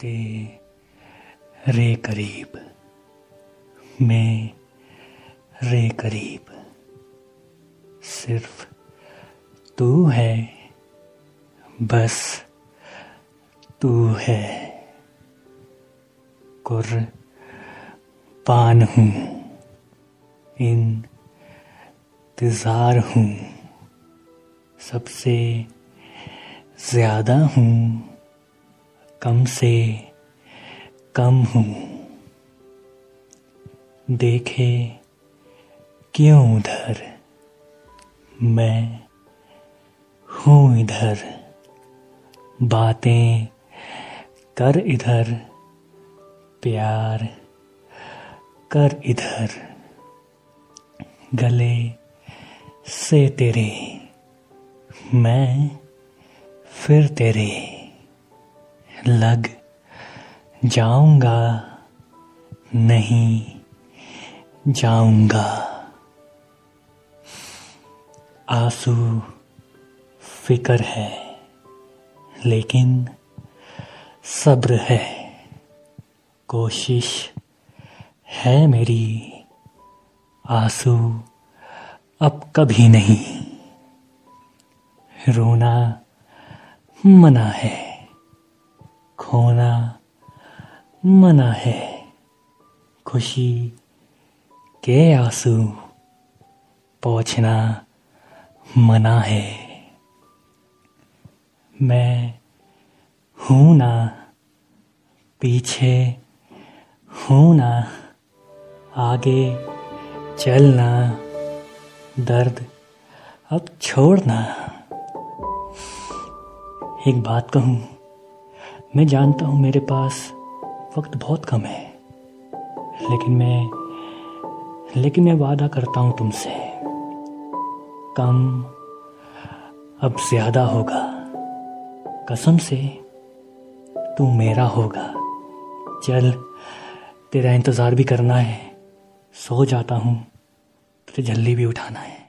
ते रे करीब, मैं रे करीब। सिर्फ़ तू है, बस तू है। कुर पान हूँ इन इंतज़ार हूँ। सबसे ज़्यादा हूँ, कम से कम हूँ। देखे क्यों उधर? मैं हूँ इधर। बातें कर इधर, प्यार कर इधर। गले से तेरे, मैं फिर तेरे लग जाऊँगा, नहीं जाऊँगा। आँसू फिकर है, लेकिन सब्र है। कोशिश है मेरी, आँसू अब कभी नहीं। रोना मना है। खोना मना है। खुशी के आँसू पहुँचना मना है। मैं हूँ ना, पीछे हूँ ना, आगे चलना दर्द। अब छोड़ना। एक बात कहूँ, मैं जानता हूँ मेरे पास वक्त बहुत कम है, लेकिन मैं लेकिन मैं वादा करता हूँ तुमसे, कम अब ज़्यादा होगा। कसम से, तू मेरा होगा। चल, तेरा इंतज़ार भी करना है, सो जाता हूँ। तुझे जल्दी भी उठाना है।